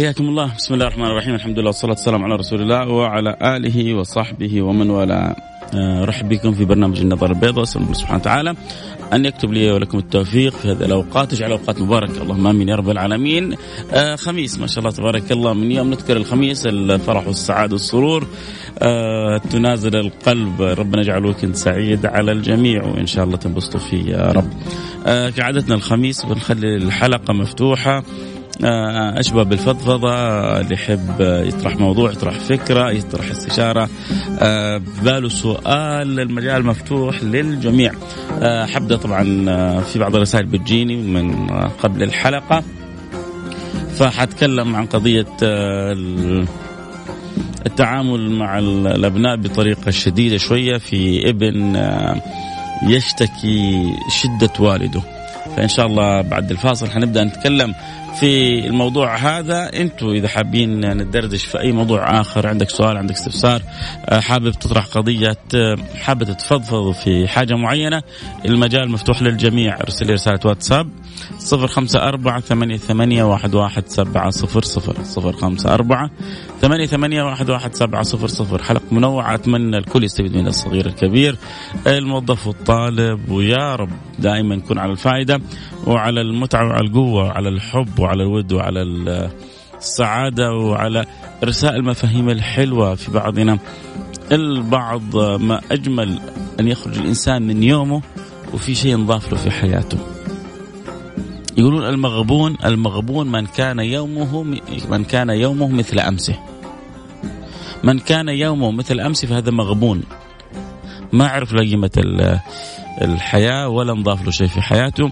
حياكم الله. بسم الله الرحمن الرحيم. الحمد لله والصلاة والسلام على رسول الله وعلى آله وصحبه ومن والاه. آه، رحب بكم في برنامج النظر البيضاء. أسأل الله سبحانه وتعالى أن يكتب لي ولكم التوفيق في هذه الأوقات. يجعل أوقات مباركة. اللهم آمين يا رب العالمين. آه خميس ما شاء الله تبارك الله. من يوم نذكر الخميس الفرح والسعادة والسرور. آه تنازل القلب. ربنا يجعل ويكند سعيد على الجميع. وإن شاء الله تنبسطوا فيه يا رب. آه كعادتنا الخميس بنخلي الحلقة مفتوحة. أشبه بالفضفضة اللي يحب يطرح موضوع يطرح فكرة يطرح استشارة آه، باله سؤال المجال مفتوح للجميع. آه، حبدا طبعا في بعض الرسائل بتجيني من قبل الحلقة. فحتكلم عن قضية التعامل مع الأبناء بطريقة شديدة شوية. في ابن يشتكي شدة والده. فإن شاء الله بعد الفاصل حنبدأ نتكلم في الموضوع هذا. أنتم إذا حابين ندردش في أي موضوع آخر عندك سؤال عندك استفسار آه، حابب تطرح قضية حابب تتفضفض في حاجة معينة المجال مفتوح للجميع. ارسل لي رسالة واتساب صفر خمسة أربعة ثمانية, ثمانية واحد, واحد سبعة صفر صفر صفر خمسة أربعة ثمانية, ثمانية واحد, واحد سبعة صفر صفر. حلقة منوعة أتمنى الكل يستفيد منها الصغير الكبير. الموظف والطالب ويا رب دائما نكون على الفائدة وعلى المتعة وعلى القوة وعلى الحب وعلى الود وعلى السعادة وعلى إرساء المفاهيم الحلوة في بعضنا. البعض ما أجمل أن يخرج الإنسان من يومه وفي شيء نضاف له في حياته. يقولون المغبون المغبون من كان يومه من كان يومه مثل أمسه. من كان يومه مثل امس فهذا مغبون. ما عرف قيمة الحياة ولا نضاف له شيء في حياته.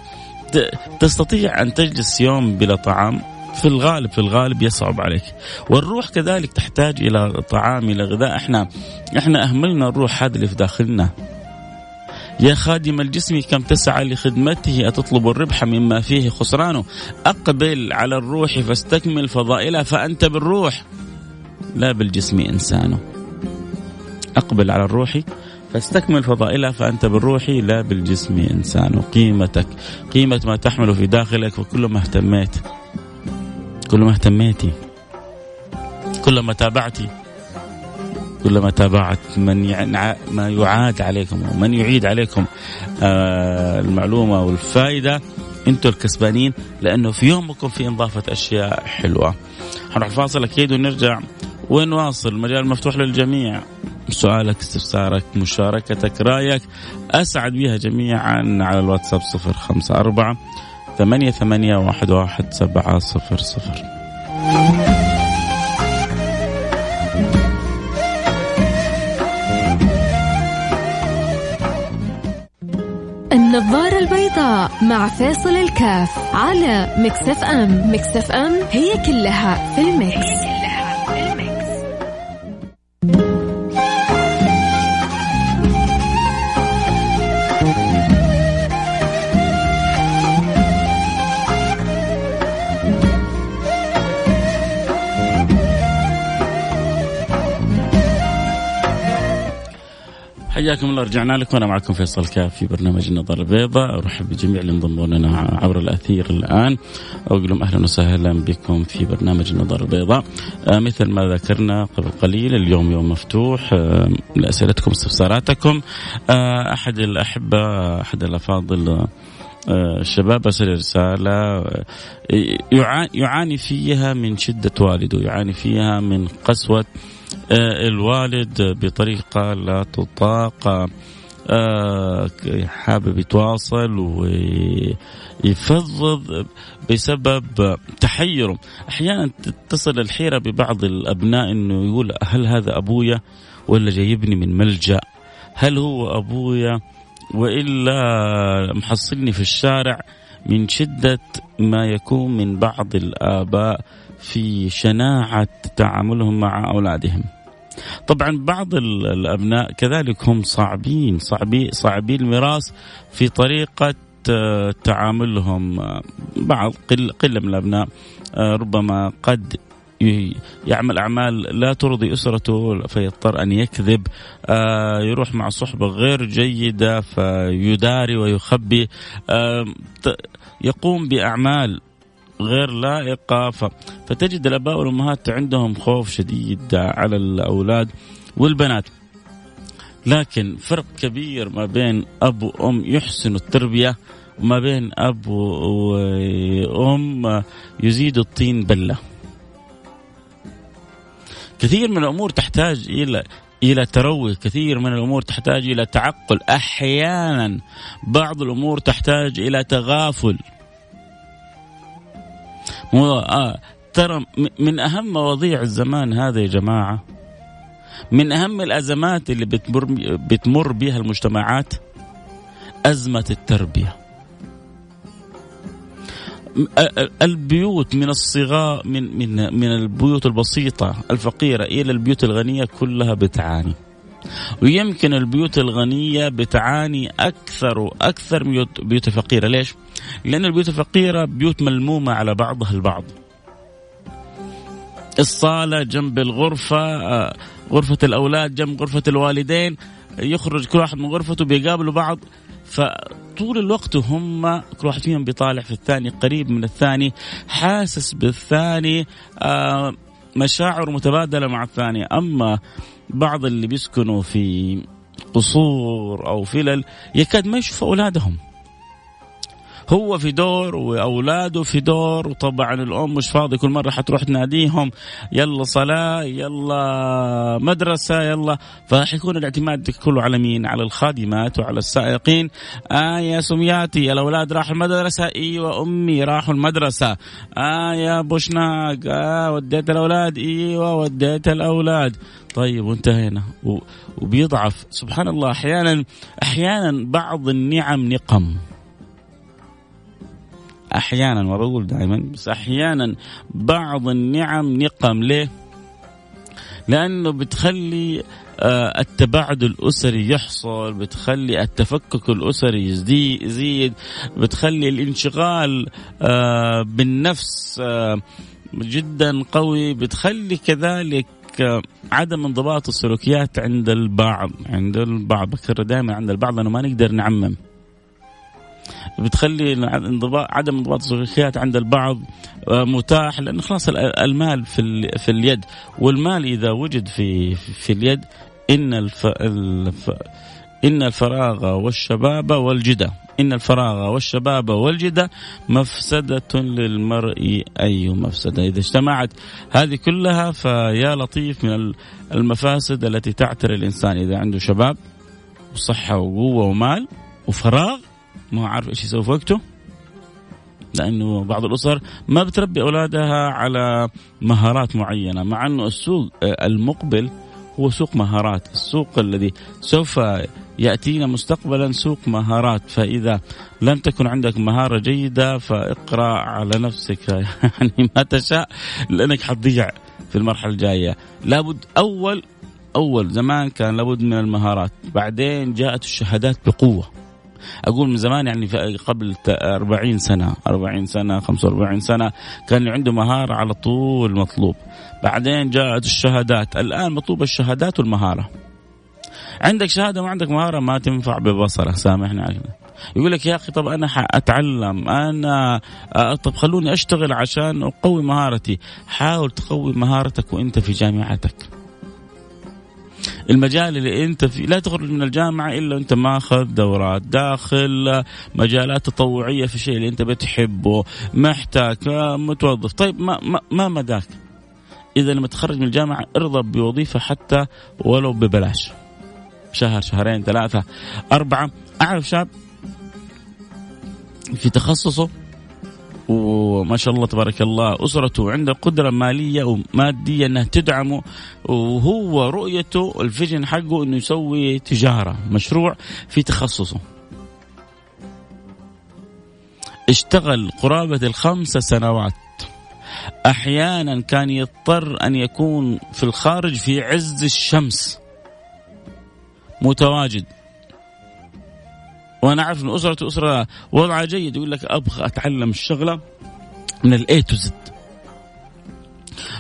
تستطيع أن تجلس يوم بلا طعام في الغالب في الغالب يصعب عليك. والروح كذلك تحتاج إلى طعام إلى غذاء. إحنا إحنا أهملنا الروح هذا اللي في داخلنا. يا خادم الجسم كم تسعى لخدمته؟ أتطلب الربح مما فيه خسرانه. أقبل على الروح فاستكمل فضائلها فأنت بالروح. لا بالجسم إنسانه أقبل على الروح فاستكمل فضائلها فأنت بالروح لا بالجسم إنسان قيمتك قيمة ما تحمل في داخلك وكل ما اهتميت كل ما اهتميتي كل ما تابعتي كلما تابعت من يعني ما يعاد عليكم ومن يعيد عليكم آه المعلومة والفائدة أنتم الكسبانين لأنه في يومكم في اضافه أشياء حلوة. حنروح فاصل أكيد ونرجع ونواصل المجال مفتوح للجميع. سؤالك استفسارك مشاركتك رأيك. أسعد بها جميعا على الواتساب 054 ثمانية ثمانية واحد واحد سبعة صفر صفر. النظارة البيضاء مع فيصل الكاف على Mix FM. Mix FM هي كلها في ال mix. حياكم الله رجعنا لكم. وأنا معكم فيصل كاف في برنامج النظر البيضاء أرحب بجميع اللي انضموا لنا عبر الأثير الآن. واقول لهم أهلا وسهلا بكم في برنامج النظر البيضاء آه مثل ما ذكرنا قبل قليل اليوم يوم مفتوح. آه لأسئلتكم واستفساراتكم آه أحد الأحبة أحد الأفاضل آه، الشباب أرسل رسالة آه، يعاني فيها من شدة والده يعاني فيها من قسوة الوالد بطريقة لا تطاق آه، حابب يتواصل ويفضض بسبب تحيره. أحيانا تتصل الحيرة ببعض الأبناء إنه يقول هل هذا أبويا ولا جايبني من ملجأ؟ هل هو أبويا وإلا محصلني في الشارع من شدة ما يكون من بعض الآباء؟ في شناعة تعاملهم مع أولادهم. طبعا بعض الأبناء كذلك هم صعبين صعبي صعبي الميراث في طريقة آه، تعاملهم. آه، بعض قلة من الأبناء آه، ربما قد يعمل أعمال لا ترضي أسرته فيضطر أن يكذب يروح مع صحبة غير جيدة فيداري ويخبي يقوم بأعمال غير لائقة. فتجد الآباء والأمهات عندهم خوف شديد على الأولاد والبنات. لكن فرق كبير ما بين أب وأم يحسنوا التربية وما بين أب وأم يزيد الطين بلة. كثير من الأمور تحتاج إلى إلى تروي كثير من الأمور تحتاج إلى تعقل. أحيانا بعض الأمور تحتاج إلى تغافل. ترى من أهم مواضيع الزمان هذا يا جماعة. من أهم الأزمات اللي بتمر بتمر بها المجتمعات أزمة التربية. البيوت من الصغار من من من البيوت البسيطة الفقيرة إلى البيوت الغنية كلها بتعاني. ويمكن البيوت الغنية بتعاني أكثر وأكثر من بيوت الفقيره ليش؟ لأن البيوت الفقيرة بيوت ملمومة على بعضها البعض. الصالة جنب الغرفة آه، غرفة الأولاد جنب غرفة الوالدين يخرج كل واحد من غرفته بيقابلوا بعض. فطول الوقت هم كل واحد فيهم بيطالع في الثاني قريب من الثاني حاسس بالثاني آه مشاعر متبادلة مع الثاني أما بعض اللي بيسكنوا في قصور أو فلل يكاد ما يشوفوا أولادهم. هو في دور وأولاده في دور وطبعا الأم مش فاضي كل مرة حتروح تناديهم يلا صلاة يلا مدرسة يلا. فحيكون الاعتماد كله على مين؟ على الخادمات وعلى السائقين. آه يا سمياتي الأولاد راحوا المدرسة. إيوه أمي راحوا المدرسة. آه يا بوشناق آه وديت الأولاد. إيوه وديت الأولاد. طيب وانتهينا. وبيضعف. سبحان الله أحيانا أحيانا بعض النعم نقم. أحيانا ما بقول دائما بس أحيانا بعض النعم نقم. ليه؟ لأنه بتخلي آه، التباعد الأسري يحصل بتخلي التفكك الأسري يزيد بتخلي الانشغال آه، بالنفس آه، جدا قوي. بتخلي كذلك عدم انضباط السلوكيات عند البعض عند البعض. بكرر دائما عند البعض انه ما نقدر نعمم. بتخلي انضباط عدم انضباط السلوكيات عند البعض آه، متاح لأنه خلاص المال في في اليد. والمال إذا وجد في في اليد إن الف الف إن الفراغ والشباب والجدة. إن الفراغ والشباب والجدة مفسدة للمرء أي مفسدة. إذا اجتمعت هذه كلها فيا لطيف من المفاسد التي تعتري الإنسان إذا عنده شباب وصحة وقوة ومال وفراغ ما عارف إيش يسوي في وقته لأنه بعض الأسر ما بتربي أولادها على مهارات معينة مع إنه السوق المقبل هو سوق مهارات. السوق الذي سوف يأتينا مستقبلا سوق مهارات. فإذا لم تكن عندك مهارة جيدة فاقرأ على نفسك. يعني ما تشاء لأنك حتضيع في المرحلة الجاية. لابد أول أول زمان كان لابد من المهارات. بعدين جاءت الشهادات بقوة. أقول من زمان يعني قبل 40 سنة 40 سنة 45 سنة كان عنده مهارة على طول مطلوب. بعدين جاءت الشهادات. الآن مطلوب الشهادات والمهارة. عندك شهادة ما عندك مهارة ما تنفع ببصرة سامحني. علينا. يقول لك يا أخي طب أنا اتعلم أنا آه، طب خلوني أشتغل عشان أقوي مهارتي. حاول تقوي مهارتك وأنت في جامعتك. المجال اللي انت فيه. لا تخرج من الجامعة إلا انت ماخذ دورات داخل مجالات تطوعية في الشيء اللي انت بتحبه محتاج متوظف. طيب ما ما, ما مداك؟ إذا لما تخرج من الجامعة ارضى بوظيفة حتى ولو ببلاش. شهر شهرين ثلاثة أربعة. أعرف شاب في تخصصه وما شاء الله تبارك الله أسرته عنده قدرة مالية ومادية إنها تدعمه وهو رؤيته الفيجن حقه إنه يسوي تجارة مشروع في تخصصه. اشتغل قرابة الخمس سنوات. أحيانا كان يضطر أن يكون في الخارج في عز الشمس. متواجد. وأنا اعرف إن اسرته اسرة وضعها جيد. يقول لك أبغى اتعلم الشغلة من ال A to Z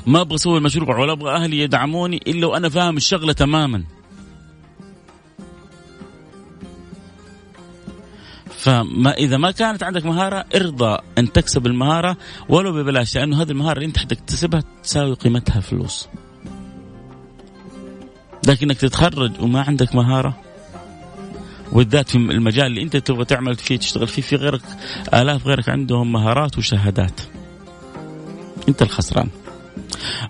ما أبغى أسوي المشروع ولا أبغى أهلي يدعموني إلا وأنا فاهم الشغلة تماما. فما إذا ما كانت عندك مهارة ارضى أن تكسب المهارة ولو ببلاش لأنه هذه المهارة اللي أنت حتكتسبها تساوي قيمتها فلوس. لكنك تتخرج وما عندك مهارة وبالذات في المجال اللي انت تبغى تعمل فيه تشتغل فيه في غيرك آلاف غيرك عندهم مهارات وشهادات. انت الخسران.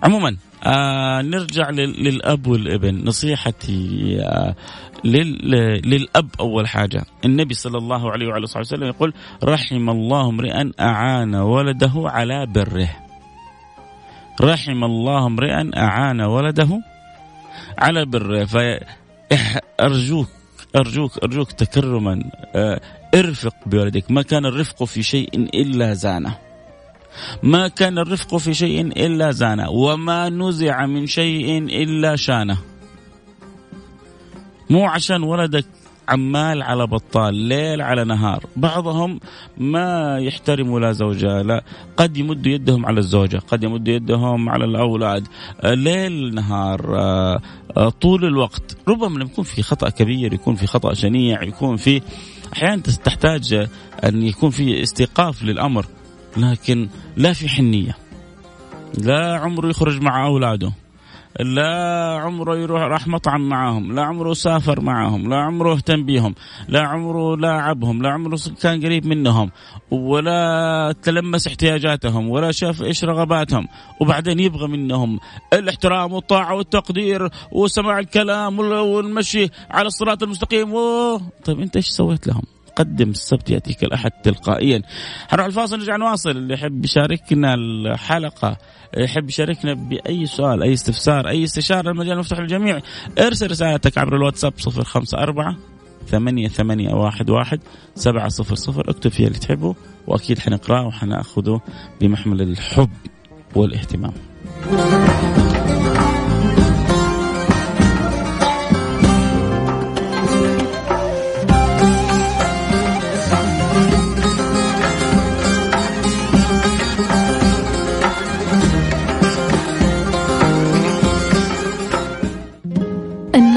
عموما آه نرجع للأب والابن نصيحتي آه للأب أول حاجة النبي صلى الله عليه وعلى اله وسلم يقول رحم الله امرئا أعان ولده على بره رحم الله امرئا أعان ولده على بره فأرجوك أرجوك أرجوك تكرما آه، ارفق بولدك. ما كان الرفق في شيء إلا زانه. ما كان الرفق في شيء إلا زانه. وما نزع من شيء إلا شانه. مو عشان ولدك عمال على بطال ليل على نهار. بعضهم ما يحترموا لا زوجة لا. قد يمدوا يدهم على الزوجة قد يمدوا يدهم على الأولاد. ليل نهار آه، آه، طول الوقت. ربما يكون في خطأ كبير يكون في خطأ شنيع يكون في أحيانا تحتاج أن يكون في استيقاف للأمر لكن لا في حنية. لا عمره يخرج مع أولاده. لا عمره يروح راح مطعم معاهم لا عمره سافر معاهم لا عمره اهتم بيهم لا عمره لاعبهم لا عمره كان قريب منهم ولا تلمس احتياجاتهم ولا شاف إيش رغباتهم وبعدين يبغى منهم الاحترام والطاعة والتقدير وسماع الكلام والمشي على الصراط المستقيم و... طيب أنت إيش سويت لهم؟ قدم السبت يأتيك الأحد تلقائيا. حنروح الفاصل نرجع نواصل. اللي يحب يشاركنا الحلقة يحب يشاركنا بأي سؤال أي استفسار أي استشارة المجال مفتوح للجميع ارسل رسالتك عبر الواتساب 054 ثمانية ثمانية واحد واحد سبعة صفر صفر. اكتب فيها اللي تحبه وأكيد حنقرأه وحنأخذه بمحمل الحب والإهتمام.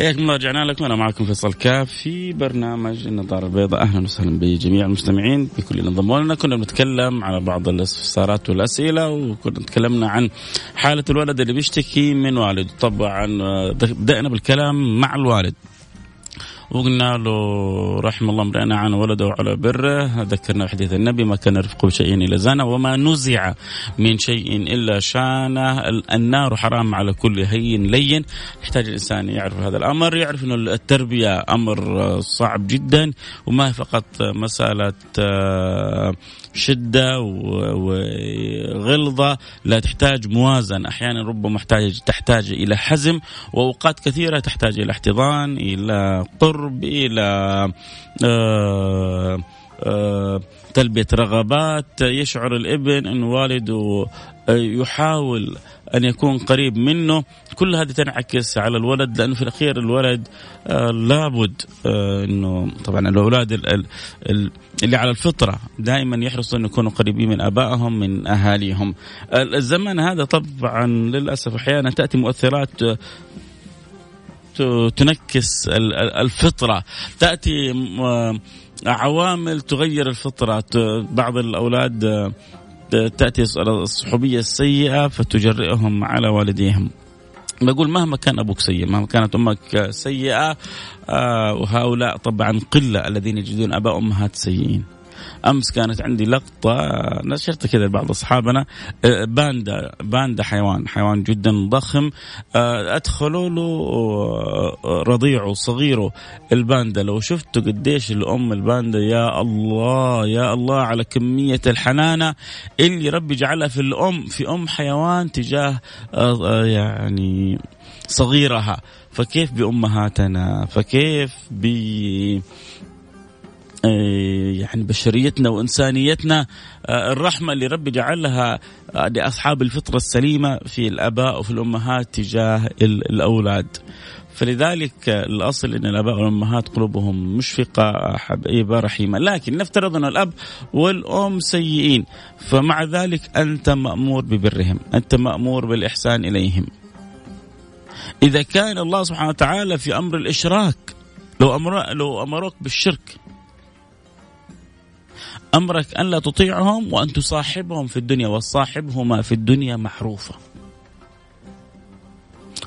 حياكم الله رجعنا لكم. أنا معكم فيصل كاف في برنامج النظارة البيضاء. أهلا وسهلا بجميع المستمعين بكل اللي انضموا لنا كنا بنتكلم على بعض الاستفسارات والأسئلة وكنا تكلمنا عن حالة الولد اللي بيشتكي من والده طبعا بدانا بالكلام مع الوالد. وقلنا له رحم الله امرئ عن ولده على بره. ذكرنا حديث النبي ما كان رفقه بشيء إلا زانه وما نزع من شيء إلا شانه. النار حرام على كل هين لين. يحتاج الإنسان يعرف هذا الأمر. يعرف إنه التربية أمر صعب جدا وما فقط مسألة آه، شدة وغلظة. لا تحتاج موازن أحيانا ربما تحتاج إلى حزم وأوقات كثيرة تحتاج إلى احتضان إلى قرب إلى آه آه تلبية رغبات. يشعر الإبن أن والده يحاول أن يكون قريب منه. كل هذه تنعكس على الولد لأنه في الأخير الولد آه لابد آه إنه طبعا الأولاد اللي على الفطرة دائما يحرصوا أن يكونوا قريبين من آبائهم من أهاليهم. الزمن هذا طبعا للأسف أحيانا تأتي مؤثرات تنكس الفطرة. تأتي عوامل تغير الفطرة. بعض الأولاد تأتي الصحوبية السيئة فتجرئهم على والديهم. بقول مهما كان أبوك سيء مهما كانت أمك سيئة آه وهؤلاء طبعا قلة الذين يجدون أباء أمهات سيئين. أمس كانت عندي لقطة نشرتها كذا لبعض أصحابنا. آه، باندا باندا حيوان حيوان جدا ضخم. آه، أدخلوا له آه، رضيعه صغيره الباندا. لو شفتوا قديش الأم الباندا يا الله يا الله على كمية الحنانة اللي ربي جعلها في الأم في أم حيوان تجاه يعني صغيرها. فكيف بأمهاتنا؟ فكيف ب يعني بشريتنا وإنسانيتنا آه، الرحمة اللي ربي جعلها آه، لأصحاب الفطرة السليمة في الآباء وفي الأمهات تجاه الأولاد فلذلك الأصل إن الأباء والأمهات قلوبهم مشفقة حبيبة رحيمة، لكن نفترض إن الأب والأم سيئين، فمع ذلك أنت مأمور ببرهم، أنت مأمور بالإحسان إليهم. إذا كان الله سبحانه وتعالى في أمر الإشراك لو أمر لو أمرك بالشرك أمرك أن لا تطيعهم وأن تصاحبهم في الدنيا والصاحبهما في الدنيا معروفة.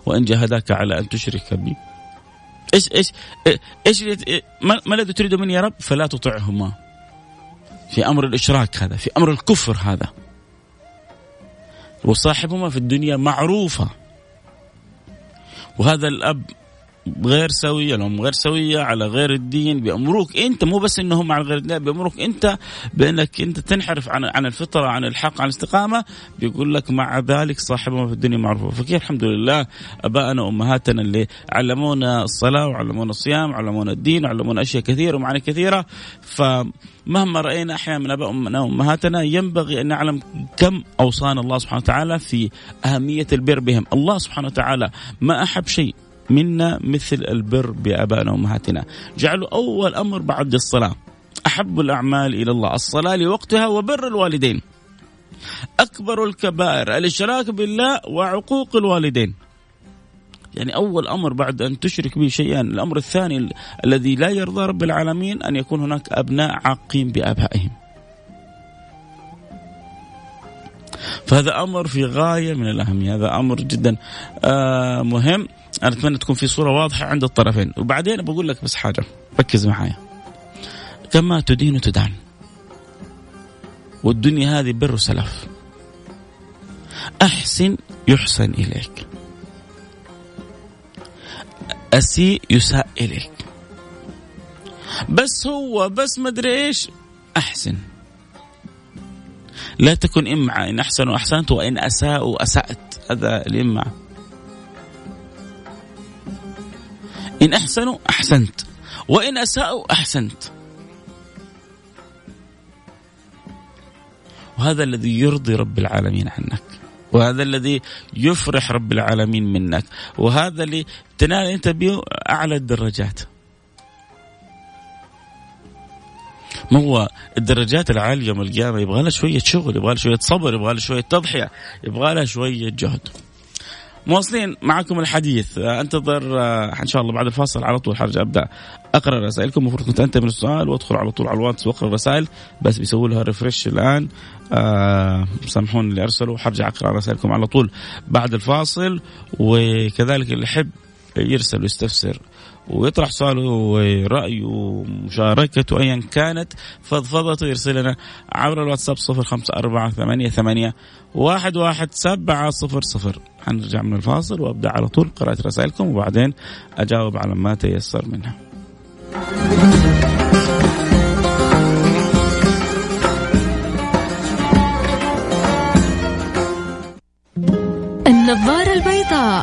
وإن جاهداك على أن تشرك بي. إيش إيش إيش ما الذي تريد مني يا رب؟ فلا تطعهما. في أمر الإشراك هذا في أمر الكفر هذا. وصاحبهما في الدنيا معروفة. وهذا الأب غير سوية لهم غير سوية على غير الدين بيأمروك أنت مو بس أنهم على غير الدين بيأمروك أنت بأنك أنت تنحرف عن عن الفطرة عن الحق عن الاستقامة. بيقول لك مع ذلك صاحبهم في الدنيا معروفة فكيف؟ الحمد لله أبائنا وأمهاتنا اللي علمونا الصلاة وعلمونا الصيام وعلمونا الدين وعلمونا أشياء كثيرة ومعاني كثيرة. فمهما رأينا أحيانا من أبائنا وأمهاتنا ينبغي أن نعلم كم أوصانا الله سبحانه وتعالى في أهمية البر بهم. الله سبحانه وتعالى ما أحب شيء. منا مثل البر بآبائنا وأمهاتنا. جعلوا أول أمر بعد الصلاة. أحب الأعمال إلى الله. الصلاة لوقتها وبر الوالدين. أكبر الكبائر. الإشراك بالله وعقوق الوالدين. يعني أول أمر بعد أن تشرك به شيئا. الأمر الثاني الذي لا يرضى رب العالمين أن يكون هناك أبناء عاقين بآبائهم. فهذا أمر في غاية من الأهمية. هذا أمر جدا آه مهم. أنا أتمنى تكون في صورة واضحة عند الطرفين. وبعدين بقول لك بس حاجة. ركز معايا. كما تدين تدان. والدنيا هذه بر سلف أحسن يحسن إليك. أسيء يساء إليك. بس هو بس مدري إيش. أحسن. لا تكن إمعة. إن أحسنوا أحسنت وإن أساءوا أسأت هذا الإمعة. إن أحسنوا أحسنت وإن أساءوا أحسنت. وهذا الذي يرضي رب العالمين عنك. وهذا الذي يفرح رب العالمين منك. وهذا اللي تنال أنت به اعلى الدرجات. ما هو الدرجات العالية يوم القيامة يبغى لها شوية شغل يبغى لها شوية صبر يبغى لها شوية تضحية يبغى لها شوية جهد. مواصلين معكم الحديث. انتظر آه، إن شاء الله بعد الفاصل على طول حرجع أبدأ أقرأ رسائلكم. المفروض كنت انتهي من السؤال وادخل على طول على الواتس وأقرأ الرسائل بس بيسووا لها ريفرش الآن. آه سامحوني اللي أرسلوا حرجع أقرأ رسائلكم على طول بعد الفاصل. وكذلك اللي يحب يرسل ويستفسر ويطرح سؤاله ورأيه ومشاركته أيا كانت فضفضته يرسل لنا عبر الواتساب صفر خمسة أربعة ثمانية ثمانية واحد واحد سبعة صفر صفر. حنرجع من الفاصل وأبدأ على طول قراءة رسائلكم وبعدين أجاوب على ما تيسر منها. النظارة البيضاء.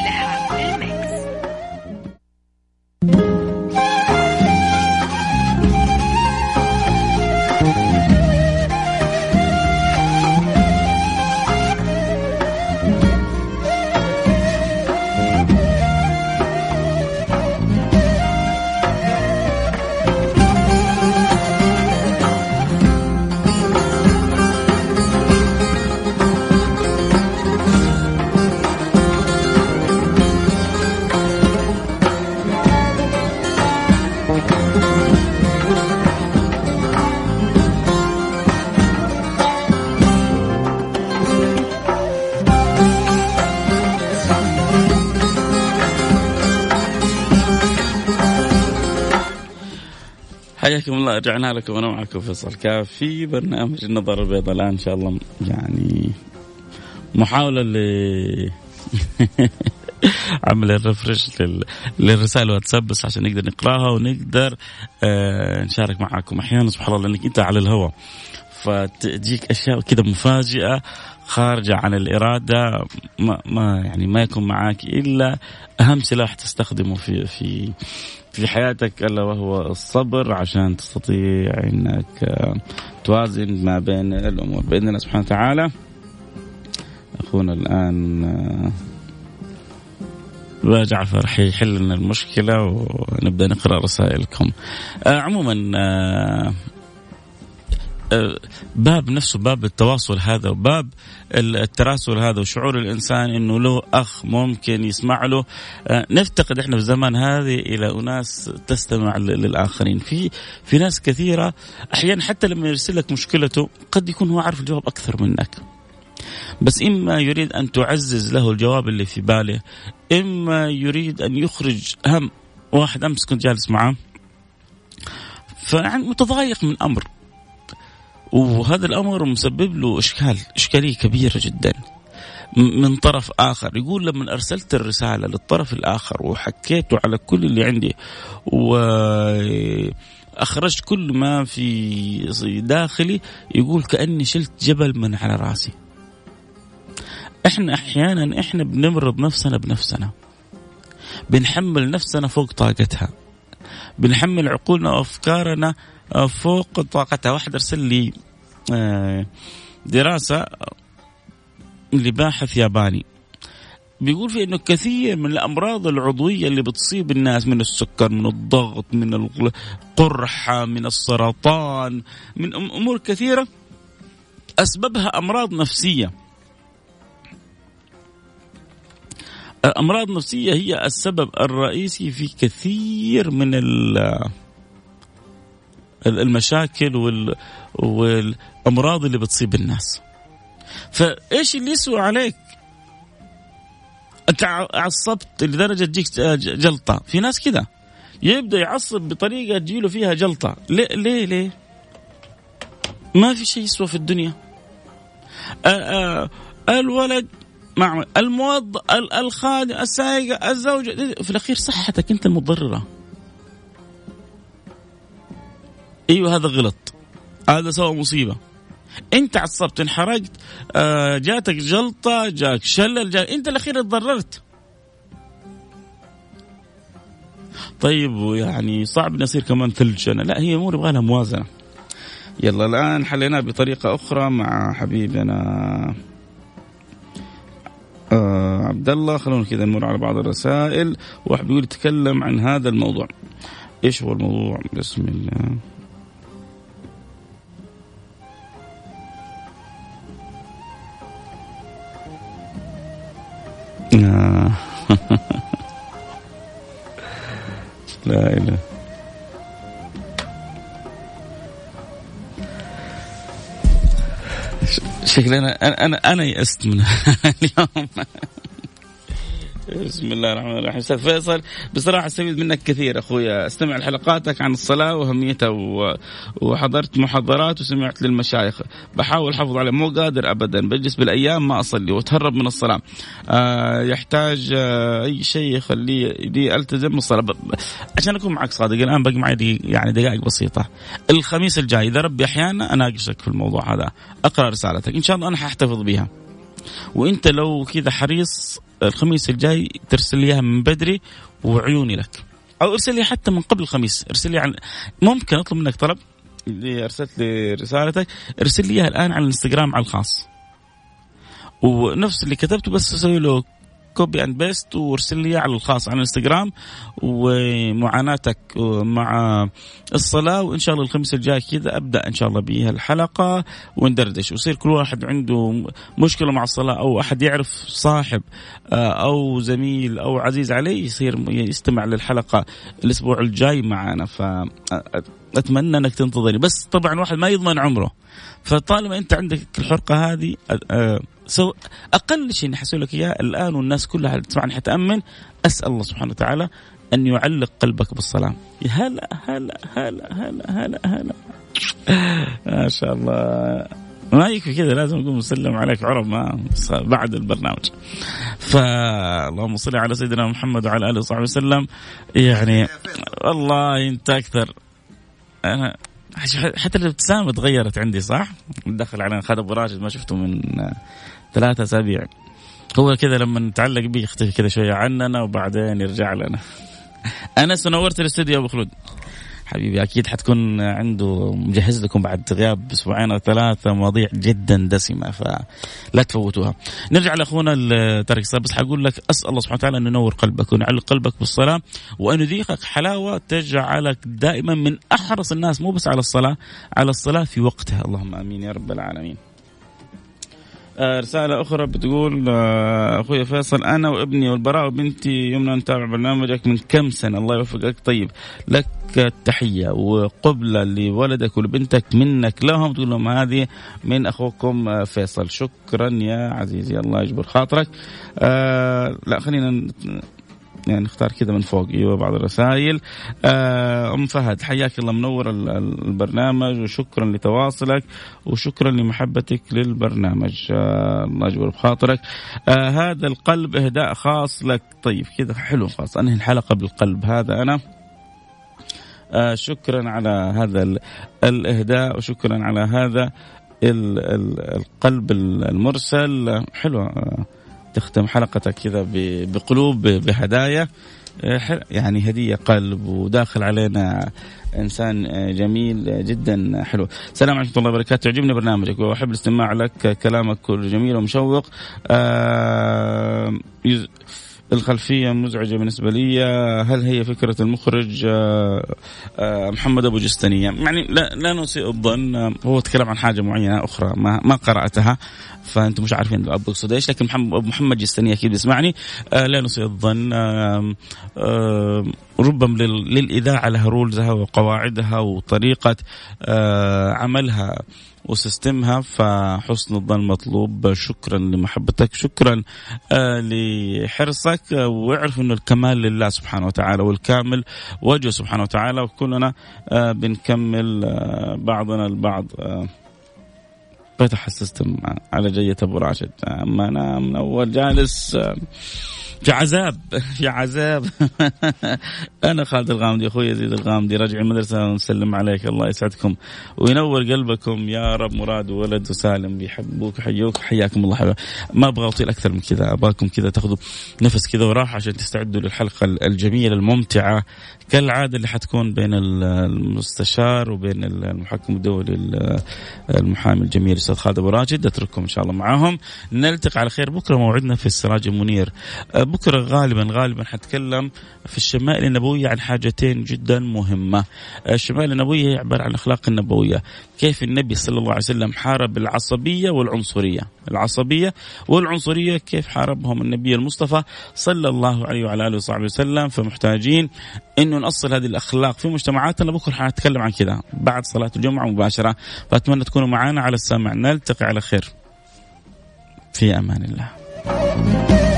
حياكم الله رجعنا لكم أنا معكم فيصل كاف في برنامج النظر البيضاء. الآن إن شاء الله يعني محاولة ل عمل الريفرش للرسائل واتساب بس عشان نقدر نقراها ونقدر آه نشارك معاكم. أحيانا سبحان الله لانك أنت على الهواء فتجيك أشياء كذا مفاجئة خارجة عن الإرادة ما, ما يعني ما يكون معك إلا أهم سلاح تستخدمه في في في حياتك إلا وهو الصبر عشان تستطيع إنك آه، توازن ما بين الأمور. بإذن الله سبحانه وتعالى أخونا الآن آه، جعفر حيحل لنا المشكلة ونبدأ نقرأ رسائلكم. آه عموما باب نفسه باب التواصل هذا وباب التراسل هذا وشعور الإنسان إنه له أخ ممكن يسمع له. آه، نفتقد إحنا في الزمان هذه إلى أناس تستمع للآخرين. في في ناس كثيرة أحيانا حتى لما يرسل لك مشكلته قد يكون هو عارف الجواب أكثر منك. بس إما يريد أن تعزز له الجواب اللي في باله إما يريد أن يخرج هم واحد أمس كنت جالس معه فيعني متضايق من أمر. وهذا الأمر مسبب له إشكال إشكالية كبيرة جدا. من طرف آخر. يقول لما أرسلت الرسالة للطرف الآخر وحكيته على كل اللي عندي واخرجت كل ما في داخلي يقول كأني شلت جبل من على رأسي. إحنا أحيانا إحنا بنمرض نفسنا بنفسنا. بنحمل نفسنا فوق طاقتها. بنحمل عقولنا وأفكارنا فوق طاقتها. واحد ارسل لي آه، دراسة لباحث ياباني. بيقول في إنه كثير من الأمراض العضوية اللي بتصيب الناس من السكر من الضغط من القرحة من السرطان من أمور كثيرة أسببها أمراض نفسية. امراض نفسيه هي السبب الرئيسي في كثير من المشاكل وال والأمراض اللي بتصيب الناس. فإيش اللي يسوى عليك؟ أنت عصبت لدرجة تجيك جلطة. في ناس كذا يبدأ يعصب بطريقة تجيله فيها جلطة. ليه ليه ليه؟ ما في شيء يسوى في الدنيا. الولد مع الموظف الخادم السائق الزوجة. في الأخير صحتك أنت المضررة أيوه هذا غلط. هذا سوى مصيبة. انت عصبت انحرقت آه جاتك جلطة جاك شلل جاك أنت الأخير تضررت طيب يعني صعب نصير كمان ثلج. لا هي أمور يبغى لها موازنة. يلا الآن حليناها بطريقة أخرى مع حبيبنا آه عبد الله خلونا كذا نمر على بعض الرسائل. واحد بيقول يتكلم عن هذا الموضوع. إيش هو الموضوع؟ بسم الله. لا إله. شكلنا أنا أنا أنا يأست من اليوم. بسم الله الرحمن الرحيم. أستاذ فيصل بصراحة استفيد منك كثير أخويا. أستمع لحلقاتك عن الصلاة وأهميتها وحضرت محاضرات وسمعت للمشايخ. بحاول أحافظ عليه مو قادر ابدا. بجلس بالأيام ما أصلي. وأتهرب من الصلاة. آه يحتاج آه أي شيء يخليه لي ألتزم الصلاه عشان أكون معك صادق الآن باقي معي يعني دقائق بسيطة. الخميس الجاي اذا ربي أحيانا أناقشك في الموضوع هذا. أقرأ رسالتك. إن شاء الله أنا حأحتفظ بها. وانت لو كذا حريص الخميس الجاي ترسل لي إياها من بدري وعيوني لك. أو ارسل لي حتى من قبل الخميس. ارسل لي عن ممكن أطلب منك طلب. اللي أرسلت لي رسالتك. ارسل لي إياها الآن على الإنستغرام على الخاص. ونفس اللي كتبته بس أسوي له copy and paste وارسل لي على الخاص على الإنستغرام ومعاناتك مع الصلاة وإن شاء الله الخميس الجاي كذا أبدأ إن شاء الله بها الحلقة وندردش. ويصير كل واحد عنده مشكلة مع الصلاة أو أحد يعرف صاحب آه، أو زميل أو عزيز عليه يصير يستمع للحلقة الأسبوع الجاي معنا فاتمنى إنك تنتظري بس طبعا واحد ما يضمن عمره. فطالما أنت عندك الحرقة هذه سو أقل شيء نحسوا لك إياه الآن والناس كلها تسمعني حتامن أسأل الله سبحانه وتعالى أن يعلق قلبك بالصلاة. هلا هلا هلا هلا هلا هلا. ما شاء الله. ما يكفي كذا لازم نقوم نسلم عليك عرب ما بعد البرنامج. فاللهم صل على سيدنا محمد وعلى آله وصحبه وسلم. يعني والله أنت أكثر. أنا حتى الابتسامة تغيرت عندي صح؟ دخل علينا خالد أبو راشد ما شفته من ثلاثة أسابيع. هو كذا لما نتعلق به يختفي كذا شوية عننا وبعدين يرجع لنا. انس نورت الاستوديو أبو خلود. حبيبي أكيد حتكون عنده مجهز لكم بعد غياب أسبوعين أو ثلاثة مواضيع جدا دسمة فلا تفوتوها. نرجع لأخونا تارك صار بس حقول لك أسأل الله سبحانه وتعالى أن ينور قلبك ويعلق قلبك بالصلاة وأن يذيقك حلاوة تجعلك دائما من أحرص الناس مو بس على الصلاة على الصلاة في وقتها اللهم آمين يا رب العالمين. آه، رسالة أخرى بتقول آه، أخوي فيصل أنا وابني والبراء وبنتي يمنى نتابع برنامجك من كم سنة؟ الله يوفقك. طيب لك التحية وقبلة لولدك ولبنتك منك لهم. تقول لهم هذه من أخوكم آه، فيصل. شكرا يا عزيزي. الله يجبر خاطرك. آه لا خلينا يعني نختار كذا من فوق. أيوه بعض الرسائل. آه، أم فهد حياك الله منور البرنامج وشكرا لتواصلك وشكرا لمحبتك للبرنامج. آه الله يجبر بخاطرك. آه هذا القلب إهداء خاص لك. طيب كذا حلو خلاص. أنهي الحلقة بالقلب؟ هذا أنا. آه شكرا على هذا الإهداء وشكرا على هذا القلب المرسل. حلو تختم حلقتك كذا بقلوب بهدايا. آه، يعني هدية قلب وداخل علينا إنسان آه، جميل جدا حلو. السلام عليكم ورحمة الله وبركاته. يعجبني برنامجك وأحب الاستماع لك. كلامك كله جميل ومشوق. آه الخلفية مزعجة بالنسبة لي. هل هي فكرة المخرج؟ آه، آه، محمد أبو جستنية يعني لا, لا نسيء الظن. هو تكلم عن حاجة معينة أخرى ما, ما قرأتها فأنتم مش عارفين أقصد إيش لكن محمد جستنية أكيد يسمعني آه، لا نسيء الظن. ربما للإذاعة لها رولزها وقواعدها وطريقة عملها وسيستمها فحسن الظن مطلوب. شكرا لمحبتك شكرا آه، لحرصك واعرف إنه الكمال لله سبحانه وتعالى والكامل وجهه سبحانه وتعالى وكلنا آه، بنكمل آه، بعضنا البعض تحسستم على جية أبو راشد. اما أنا من اول جالس في عذاب في عذاب. أنا خالد الغامدي أخوي يزيد الغامدي راجع المدرسة ونسلم عليك الله يسعدكم. وينور قلبكم يا رب مراد وولد وسالم بيحبوك وحيوك حياكم الله حبا. ما أبغى أطيل أكثر من كذا أبغاكم كذا تاخذوا نفس كذا وراحة عشان تستعدوا للحلقة الجميلة الممتعة. كالعادة اللي حتكون بين المستشار وبين المحكم الدولي المحامي الجميل الاستاذ خالد أبو راشد أترككم إن شاء الله معاهم. نلتقي على خير بكرة موعدنا في السراج المنير. بكرة غالبا غالبا حتكلم في الشمائل النبوية عن حاجتين جدا مهمة. الشمائل النبوية عبارة عن الاخلاق النبوية. كيف النبي صلى الله عليه وسلم حارب العصبية والعنصرية؟ العصبية والعنصرية كيف حاربهم النبي المصطفى صلى الله عليه وعلى آله وصحبه وسلم؟ فمحتاجين انه نأصل هذه الأخلاق في مجتمعاتنا. بكرة حنتكلم عن كذا بعد صلاة الجمعة مباشرة. فأتمنى تكونوا معنا. على السمع نلتقي على خير. في أمان الله.